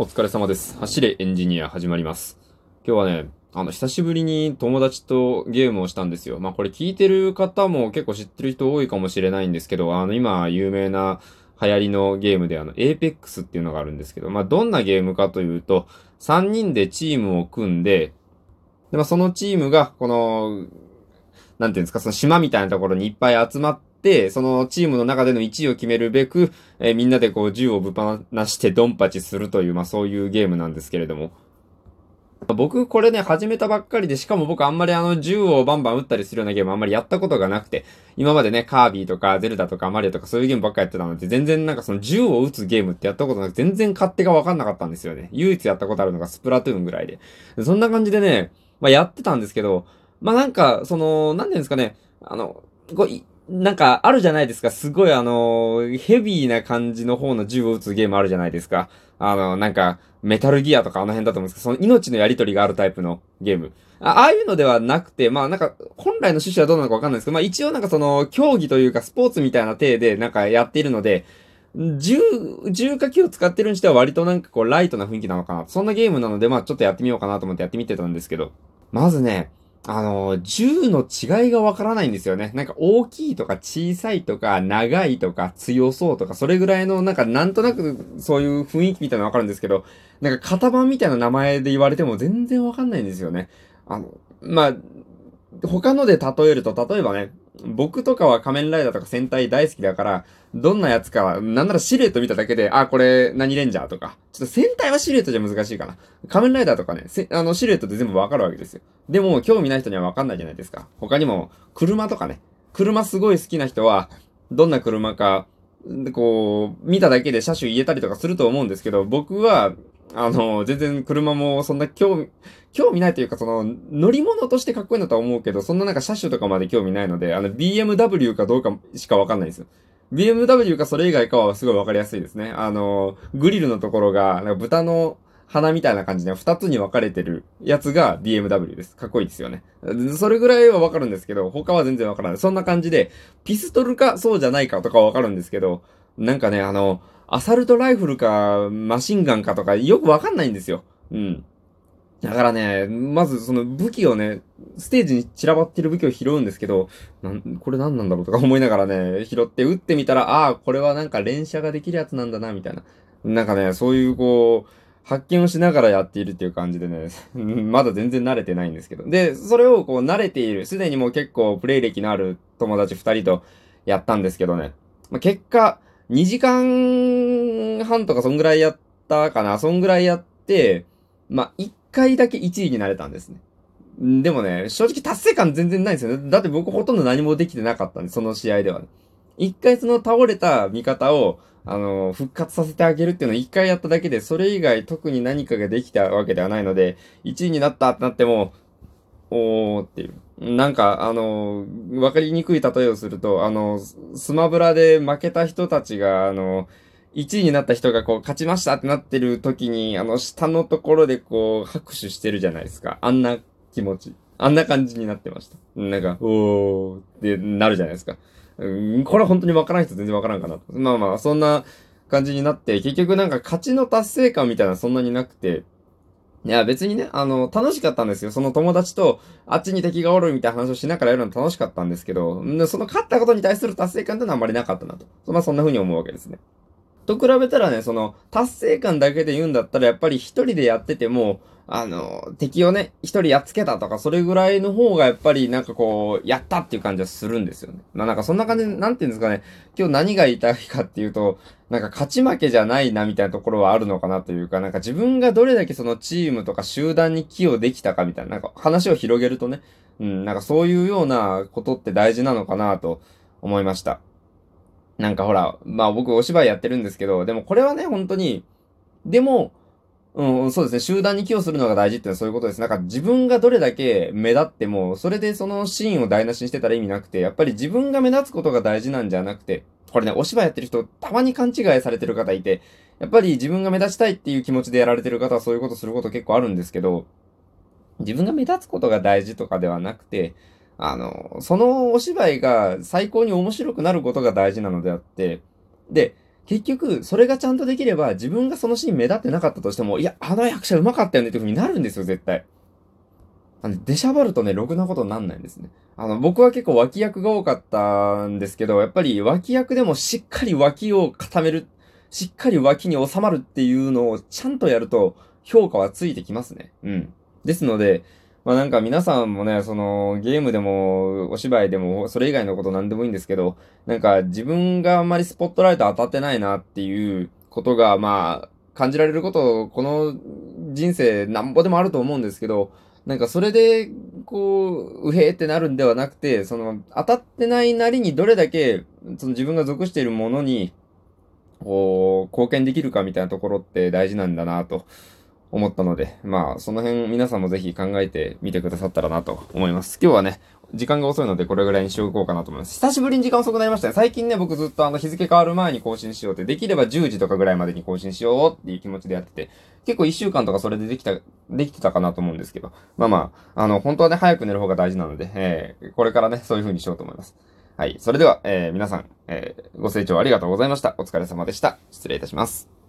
お疲れ様です。走れエンジニア始まります。今日はね、あの、久しぶりに友達とゲームをしたんですよ。まあこれ聞いてる方も結構知ってる人多いかもしれないんですけど、あの、今有名な流行りのゲームであの、Apex っていうのがあるんですけど、まあどんなゲームかというと、3人でチームを組んで、で、まあそのチームが、この、なんていうんですか、その島みたいなところにいっぱい集まって、そのチームの中での1位を決めるべく、えーみんなでこう銃をぶっ放してドンパチするという、まあそういうゲームなんですけれども。僕これね、始めたばっかりで、しかも僕あんまりあの銃をバンバン撃ったりするようなゲームあんまりやったことがなくて、今までね、カービィとかゼルダとかマリオとかそういうゲームばっかやってたので、全然なんかその銃を撃つゲームってやったことなく全然勝手がわかんなかったんですよね。唯一やったことあるのがスプラトゥーンぐらいで。そんな感じでね、まあやってたんですけど、まあなんか、その、なんていうんですかね、あの、こうなんか、あるじゃないですか。すごいあの、ヘビーな感じの方の銃を撃つゲームあるじゃないですか。あの、なんか、メタルギアとかあの辺だと思うんですけど、その命のやり取りがあるタイプのゲーム。あああいうのではなくて、まあなんか、本来の趣旨はどうなのかわかんないですけど、まあ一応なんかその、競技というかスポーツみたいな体でなんかやっているので、銃、銃火器を使ってるにしては割となんかこうライトな雰囲気なのかな。そんなゲームなので、まあちょっとやってみようかなと思ってやってみてたんですけど、まずね、あの、銃の違いがわからないんですよね。なんか大きいとか小さいとか長いとか強そうとかそれぐらいのなんかなんとなくそういう雰囲気みたいなのわかるんですけど、なんか型番みたいな名前で言われても全然わかんないんですよね。あの、まあ、他ので例えると、例えばね、僕とかは仮面ライダーとか戦隊大好きだから、どんなやつかは、なんならシルエット見ただけで、あ、これ何レンジャーとか。ちょっと戦隊はシルエットじゃ難しいかな。仮面ライダーとかね、あのシルエットで全部わかるわけですよ。でも、興味ない人にはわかんないじゃないですか。他にも、車とかね。車すごい好きな人は、どんな車か、こう、見ただけで車種言えたりとかすると思うんですけど、僕は、あの、全然車もそんな興味、興味ないというか、その、乗り物としてかっこいいなとは思うけど、そんななんか車種とかまで興味ないので、あの、BMW かどうかしかわかんないですよ。BMW かそれ以外かはすごいわかりやすいですね。あの、グリルのところが、なんか豚の鼻みたいな感じで二つに分かれてるやつが BMW です。かっこいいですよね。それぐらいはわかるんですけど、他は全然わからない。そんな感じで、ピストルかそうじゃないかとかはわかるんですけど、なんかね、あの、アサルトライフルかマシンガンかとかよくわかんないんですよ。うん。だからね、まずその武器をね、ステージに散らばってる武器を拾うんですけど、なん、これ何なんだろうとか思いながらね、拾って撃ってみたら、ああ、これはなんか連射ができるやつなんだな、みたいな。なんかね、そういうこう、発見をしながらやっているっていう感じでね、まだ全然慣れてないんですけど。で、それをこう慣れている、すでにもう結構プレイ歴のある友達二人とやったんですけどね。まあ、結果、2時間半とかそんぐらいやったかな、そんぐらいやって、まあ、1回だけ1位になれたんですね。でもね、正直達成感全然ないんですよね。だって僕ほとんど何もできてなかったんで、その試合ではね。一回その倒れた味方を、あの、復活させてあげるっていうのを一回やっただけで、それ以外特に何かができたわけではないので、1位になったってなっても、おーっていう。なんか、あの、わかりにくい例えをすると、あの、スマブラで負けた人たちが、あの、1位になった人がこう、勝ちましたってなってる時に、あの、下のところでこう、拍手してるじゃないですか。あんな気持ち。あんな感じになってました。なんか、おーってなるじゃないですか。うん、これは本当にわからん人全然わからんかな。まあまあ、そんな感じになって、結局なんか勝ちの達成感みたいなそんなになくて、いや別にね、あの、楽しかったんですよ。その友達と、あっちに敵がおるみたいな話をしながらやるの楽しかったんですけど、その勝ったことに対する達成感というのはあんまりなかったなと。まあそんな風に思うわけですね。と比べたらね、その、達成感だけで言うんだったら、やっぱり一人でやってても、あの、敵をね、一人やっつけたとか、それぐらいの方がやっぱりなんかこう、やったっていう感じはするんですよね。まあなんかそんな感じで、なんていうんですかね、今日何が言いたいかっていうと、なんか勝ち負けじゃないなみたいなところはあるのかなというか、なんか自分がどれだけそのチームとか集団に寄与できたかみたいな、なんか話を広げるとね、うん、なんかそういうようなことって大事なのかなと思いました。なんかほら、まあ僕お芝居やってるんですけど、でもこれはね、本当に、でも、うん、そうですね。集団に寄与するのが大事ってのはそういうことです。なんか自分がどれだけ目立っても、それでそのシーンを台無しにしてたら意味なくて、やっぱり自分が目立つことが大事なんじゃなくて、これね、お芝居やってる人、たまに勘違いされてる方いて、やっぱり自分が目立ちたいっていう気持ちでやられてる方はそういうことすること結構あるんですけど、自分が目立つことが大事とかではなくて、あの、そのお芝居が最高に面白くなることが大事なのであって、で、結局、それがちゃんとできれば、自分がそのシーン目立ってなかったとしても、いや、あの役者上手かったよねっていう風になるんですよ、絶対。あの、出しゃばるとね、ろくなことになんないんですね。あの、僕は結構脇役が多かったんですけど、やっぱり脇役でもしっかり脇を固める、しっかり脇に収まるっていうのをちゃんとやると、評価はついてきますね。うん。ですので、まあなんか皆さんもね、そのゲームでもお芝居でもそれ以外のことなんでもいいんですけど、なんか自分があんまりスポットライト当たってないなっていうことがまあ感じられること、この人生なんぼでもあると思うんですけど、なんかそれで、こう、うへーってなるんではなくて、その、当たってないなりにどれだけ、その自分が属しているものに、こう、貢献できるかみたいなところって大事なんだなと思ったので、まあ、その辺皆さんもぜひ考えてみてくださったらなと思います。今日はね、時間が遅いのでこれぐらいにしておこうかなと思います。久しぶりに時間遅くなりましたね。最近ね、僕ずっとあの日付変わる前に更新しようって、できれば10時とかぐらいまでに更新しようっていう気持ちでやってて、結構1週間とかそれでできた、できてたかなと思うんですけど、まあまあ、あの、本当はね、早く寝る方が大事なので、えー、これからね、そういう風にしようと思います。はい。それでは、えー、皆さん、えー、ご清聴ありがとうございました。お疲れ様でした。失礼いたします。